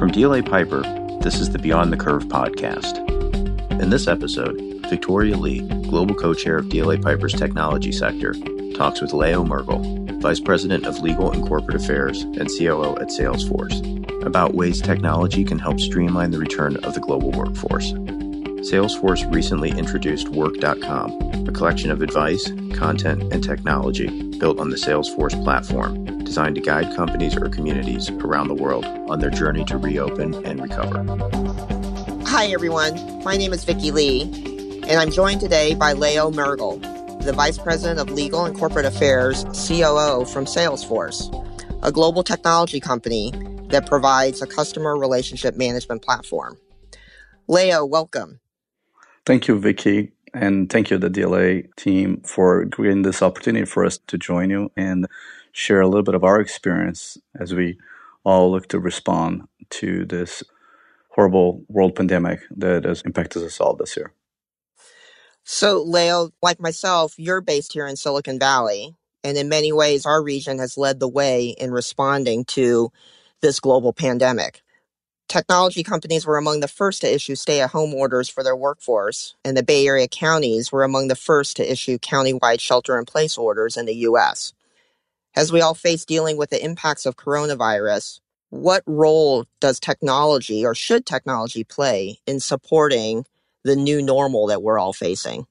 From DLA Piper, this is the Beyond the Curve podcast. In this episode, Victoria Lee, Global Co Chair of DLA Piper's technology sector, talks with Leo Mergel, Vice President of Legal and Corporate Affairs and COO at Salesforce, about ways technology can help streamline the return of the global workforce. Salesforce recently introduced Work.com, a collection of advice, content, and technology built on the Salesforce platform designed to guide companies or communities around the world on their journey to reopen and recover. Hi, everyone. My name is Vicki Lee, and I'm joined today by Leo Mergel, the Vice President of Legal and Corporate Affairs, COO from Salesforce, a global technology company that provides a customer relationship management platform. Leo, welcome. Thank you, Vicky. And thank you, the DLA team, for creating this opportunity for us to join you and share a little bit of our experience as we all look to respond to this horrible world pandemic that has impacted us all this year. So, Leo, like myself, you're based here in Silicon Valley. And in many ways, our region has led the way in responding to this global pandemic. Technology companies were among the first to issue stay at home orders for their workforce, and the Bay Area counties were among the first to issue countywide shelter in place orders in the U.S. As we all face dealing with the impacts of coronavirus, what role does technology or should technology play in supporting the new normal that we're all facing?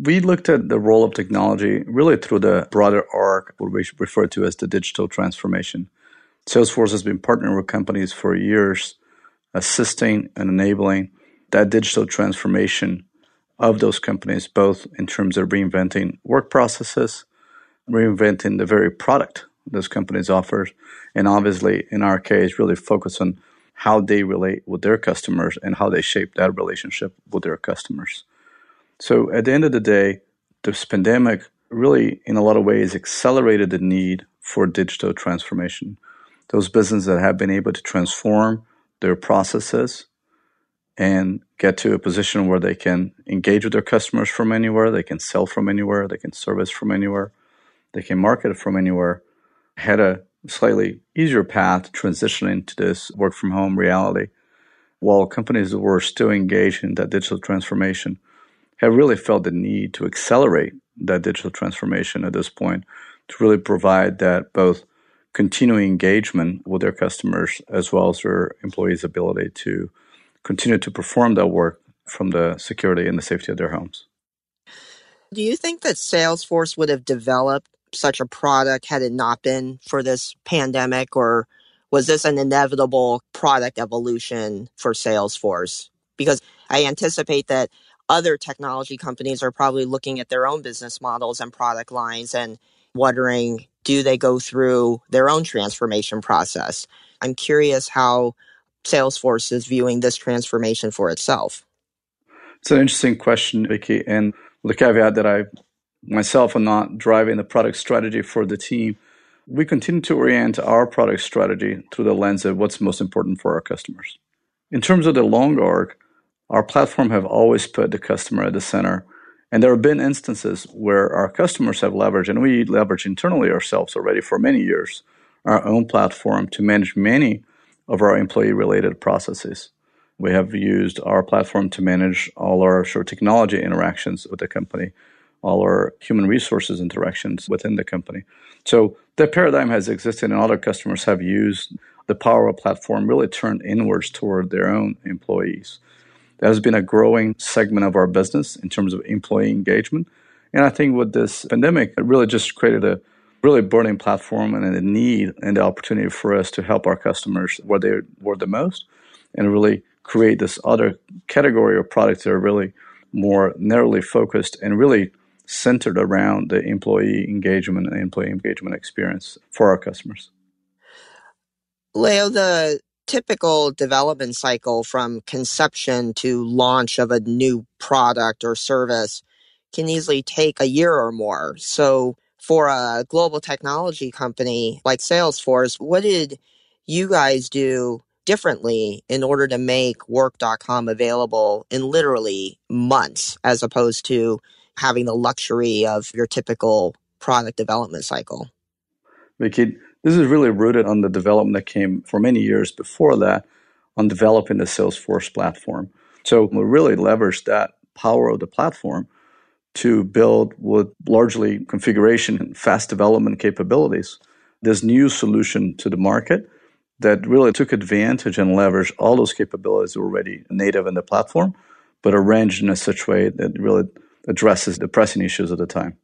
We looked at the role of technology really through the broader arc, what we refer to as the digital transformation. Salesforce has been partnering with companies for years, assisting and enabling that digital transformation of those companies, both in terms of reinventing work processes, reinventing the very product those companies offer, and obviously, in our case, really focus on how they relate with their customers and how they shape that relationship with their customers. So, at the end of the day, this pandemic really, in a lot of ways, accelerated the need for digital transformation. Those businesses that have been able to transform their processes and get to a position where they can engage with their customers from anywhere, they can sell from anywhere, they can service from anywhere, they can market from anywhere, had a slightly easier path transitioning to this work from home reality. While companies that were still engaged in that digital transformation have really felt the need to accelerate that digital transformation at this point to really provide that both continuing engagement with their customers as well as their employees' ability to continue to perform that work from the security and the safety of their homes. Do you think that Salesforce would have developed such a product had it not been for this pandemic, or was this an inevitable product evolution for Salesforce? Because I anticipate that other technology companies are probably looking at their own business models and product lines and wondering do they go through their own transformation process? I'm curious how Salesforce is viewing this transformation for itself. It's an interesting question, Vicky. And the caveat that I myself am not driving the product strategy for the team. We continue to orient our product strategy through the lens of what's most important for our customers. In terms of the long arc, our platform have always put the customer at the center. And there have been instances where our customers have leveraged, and we leverage internally ourselves already for many years, our own platform to manage many of our employee related processes. We have used our platform to manage all our sort of technology interactions with the company all our human resources interactions within the company. So that paradigm has existed, and other customers have used the power of platform really turned inwards toward their own employees. That has been a growing segment of our business in terms of employee engagement. And I think with this pandemic, it really just created a really burning platform and a need and the opportunity for us to help our customers where they were the most and really create this other category of products that are really more narrowly focused and really centered around the employee engagement and employee engagement experience for our customers. Leo, the typical development cycle from conception to launch of a new product or service can easily take a year or more. So, for a global technology company like Salesforce, what did you guys do differently in order to make work.com available in literally months as opposed to having the luxury of your typical product development cycle. Vicki, This is really rooted on the development that came for many years before that on developing the Salesforce platform. So we really leveraged that power of the platform to build with largely configuration and fast development capabilities this new solution to the market that really took advantage and leveraged all those capabilities already native in the platform, but arranged in a such way that really addresses the pressing issues of the time.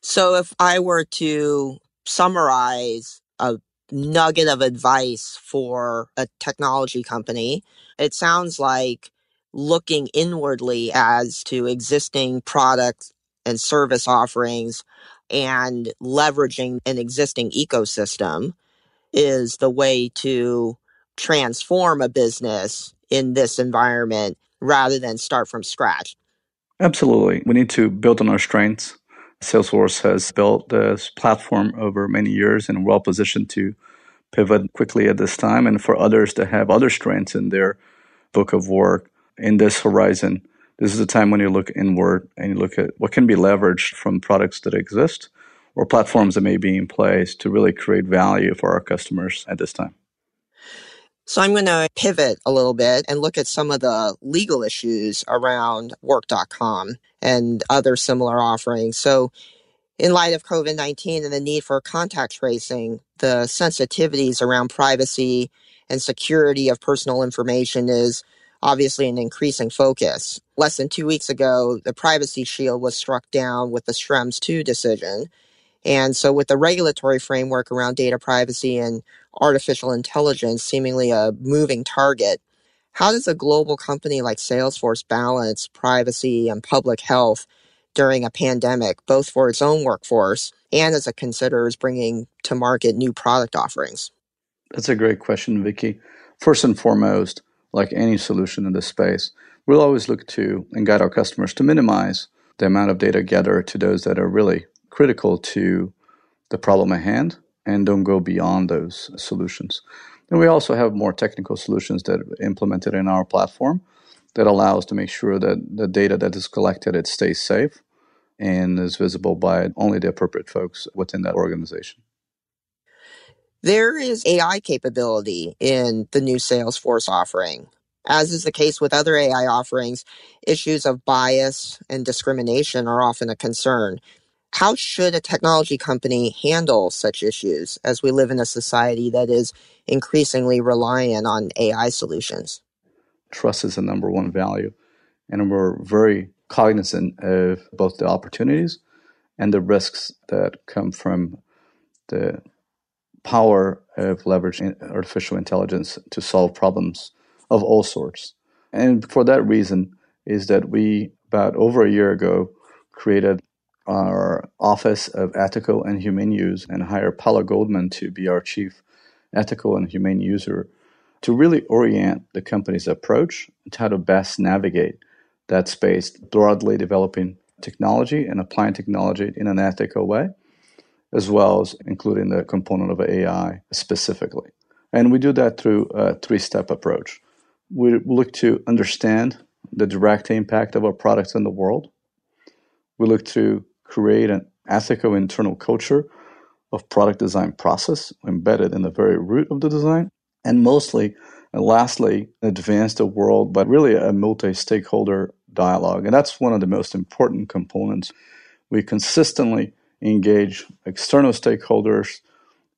So if I were to summarize a nugget of advice for a technology company, it sounds like looking inwardly as to existing products and service offerings and leveraging an existing ecosystem is the way to transform a business in this environment rather than start from scratch. Absolutely. We need to build on our strengths. Salesforce has built this platform over many years and well positioned to pivot quickly at this time and for others to have other strengths in their book of work in this horizon. This is a time when you look inward and you look at what can be leveraged from products that exist or platforms that may be in place to really create value for our customers at this time. So I'm going to pivot a little bit and look at some of the legal issues around work.com and other similar offerings. So in light of COVID 19 and the need for contact tracing, the sensitivities around privacy and security of personal information is obviously an increasing focus. Less than two weeks ago, the Privacy Shield was struck down with the Schrems 2 decision. And so, with the regulatory framework around data privacy and artificial intelligence seemingly a moving target, how does a global company like Salesforce balance privacy and public health during a pandemic, both for its own workforce and as it considers bringing to market new product offerings? That's a great question, Vicky. First and foremost, like any solution in this space, we'll always look to and guide our customers to minimize the amount of data gathered to those that are really critical to the problem at hand and don't go beyond those solutions. And we also have more technical solutions that are implemented in our platform that allows to make sure that the data that is collected it stays safe and is visible by only the appropriate folks within that organization. There is AI capability in the new Salesforce offering. As is the case with other AI offerings, issues of bias and discrimination are often a concern. How should a technology company handle such issues as we live in a society that is increasingly reliant on AI solutions? Trust is the number one value. And we're very cognizant of both the opportunities and the risks that come from the power of leveraging artificial intelligence to solve problems of all sorts. And for that reason is that we, about over a year ago, created our Office of Ethical and Humane Use and hire Paula Goldman to be our Chief Ethical and Humane User to really orient the company's approach to how to best navigate that space, broadly developing technology and applying technology in an ethical way, as well as including the component of AI specifically. And we do that through a three step approach. We look to understand the direct impact of our products in the world. We look to create an ethical internal culture of product design process embedded in the very root of the design and mostly and lastly, advance the world by really a multi stakeholder dialogue. And that's one of the most important components. We consistently engage external stakeholders,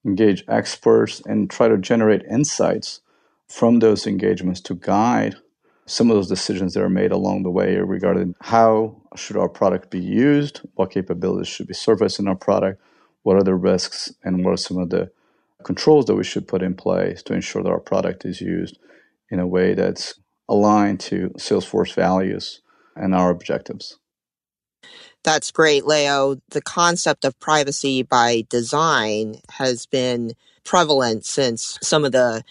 engage experts, and try to generate insights from those engagements to guide some of those decisions that are made along the way are regarding how should our product be used, what capabilities should be surfaced in our product, what are the risks, and what are some of the controls that we should put in place to ensure that our product is used in a way that's aligned to Salesforce values and our objectives. That's great, Leo. The concept of privacy by design has been prevalent since some of the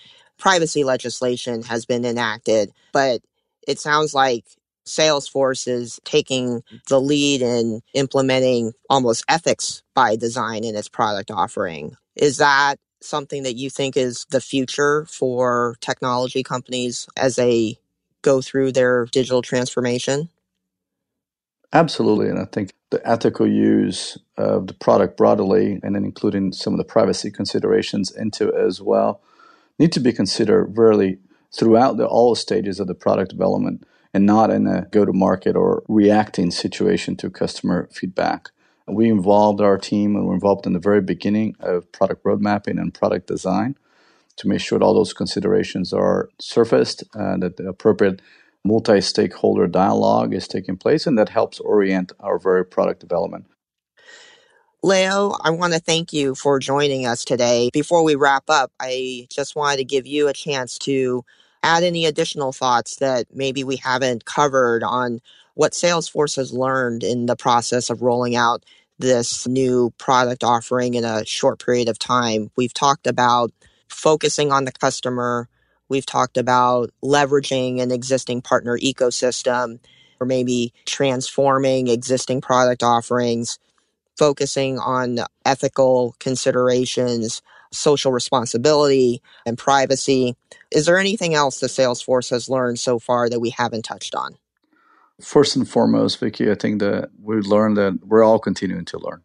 privacy legislation has been enacted, but it sounds like Salesforce is taking the lead in implementing almost ethics by design in its product offering. Is that something that you think is the future for technology companies as they go through their digital transformation? Absolutely. And I think the ethical use of the product broadly, and then including some of the privacy considerations into it as well, need to be considered really throughout the all stages of the product development and not in a go to market or reacting situation to customer feedback. We involved our team and we're involved in the very beginning of product road mapping and product design to make sure that all those considerations are surfaced and that the appropriate multi stakeholder dialogue is taking place, and that helps orient our very product development. Leo, I want to thank you for joining us today. Before we wrap up, I just wanted to give you a chance to add any additional thoughts that maybe we haven't covered on what Salesforce has learned in the process of rolling out this new product offering in a short period of time. We've talked about focusing on the customer. We've talked about leveraging an existing partner ecosystem or maybe transforming existing product offerings, focusing on ethical considerations, social responsibility, and privacy. Is there anything else that Salesforce has learned so far that we haven't touched on? First and foremost, Vicky, I think that we've learned that we're all continuing to learn.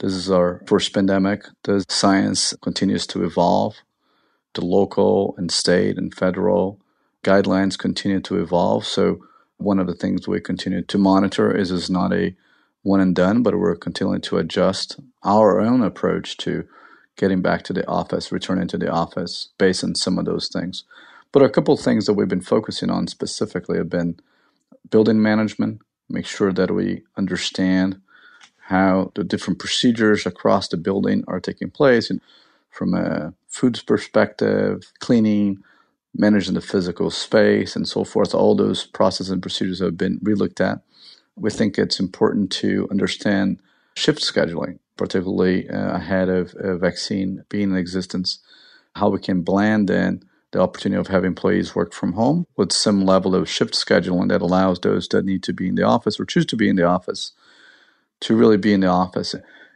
This is our first pandemic. The science continues to evolve. The local and state and federal guidelines continue to evolve. So one of the things we continue to monitor is is not a one and done, but we're continuing to adjust our own approach to getting back to the office, returning to the office based on some of those things. But a couple things that we've been focusing on specifically have been building management, make sure that we understand how the different procedures across the building are taking place and from a foods perspective, cleaning, managing the physical space and so forth. All those processes and procedures have been relooked at. We think it's important to understand shift scheduling particularly uh, ahead of a vaccine being in existence, how we can blend in the opportunity of having employees work from home with some level of shift scheduling that allows those that need to be in the office or choose to be in the office to really be in the office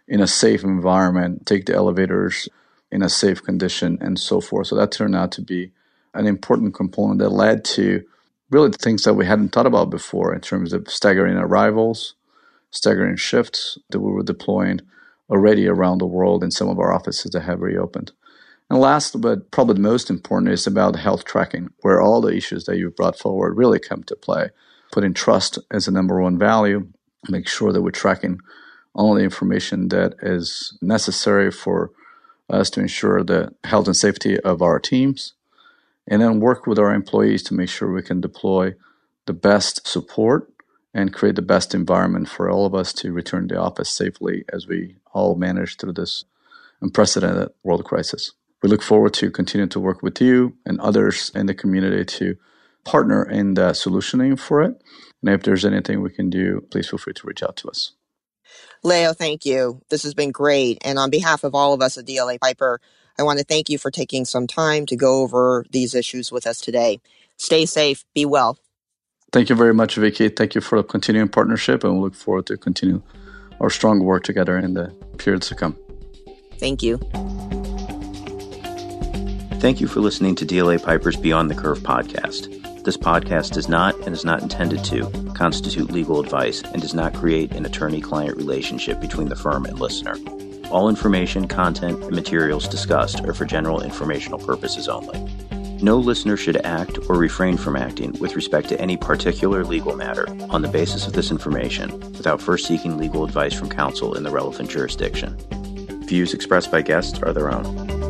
in a safe environment, take the elevators in a safe condition, and so forth. So that turned out to be an important component that led to really things that we hadn't thought about before in terms of staggering arrivals, staggering shifts that we were deploying already around the world in some of our offices that have reopened. And last, but probably the most important, is about health tracking, where all the issues that you've brought forward really come to play. Putting trust as a number one value, make sure that we're tracking all the information that is necessary for us to ensure the health and safety of our teams, and then work with our employees to make sure we can deploy the best support and create the best environment for all of us to return to the office safely as we all manage through this unprecedented world crisis. We look forward to continuing to work with you and others in the community to partner in the solutioning for it. And if there's anything we can do, please feel free to reach out to us. Leo, thank you. This has been great. And on behalf of all of us at DLA Piper, I want to thank you for taking some time to go over these issues with us today. Stay safe, be well. Thank you very much, Vicki. Thank you for the continuing partnership, and we look forward to continue our strong work together in the periods to come. Thank you. Thank you for listening to DLA Piper's Beyond the Curve podcast. This podcast does not and is not intended to constitute legal advice and does not create an attorney client relationship between the firm and listener. All information, content, and materials discussed are for general informational purposes only. No listener should act or refrain from acting with respect to any particular legal matter on the basis of this information without first seeking legal advice from counsel in the relevant jurisdiction. Views expressed by guests are their own.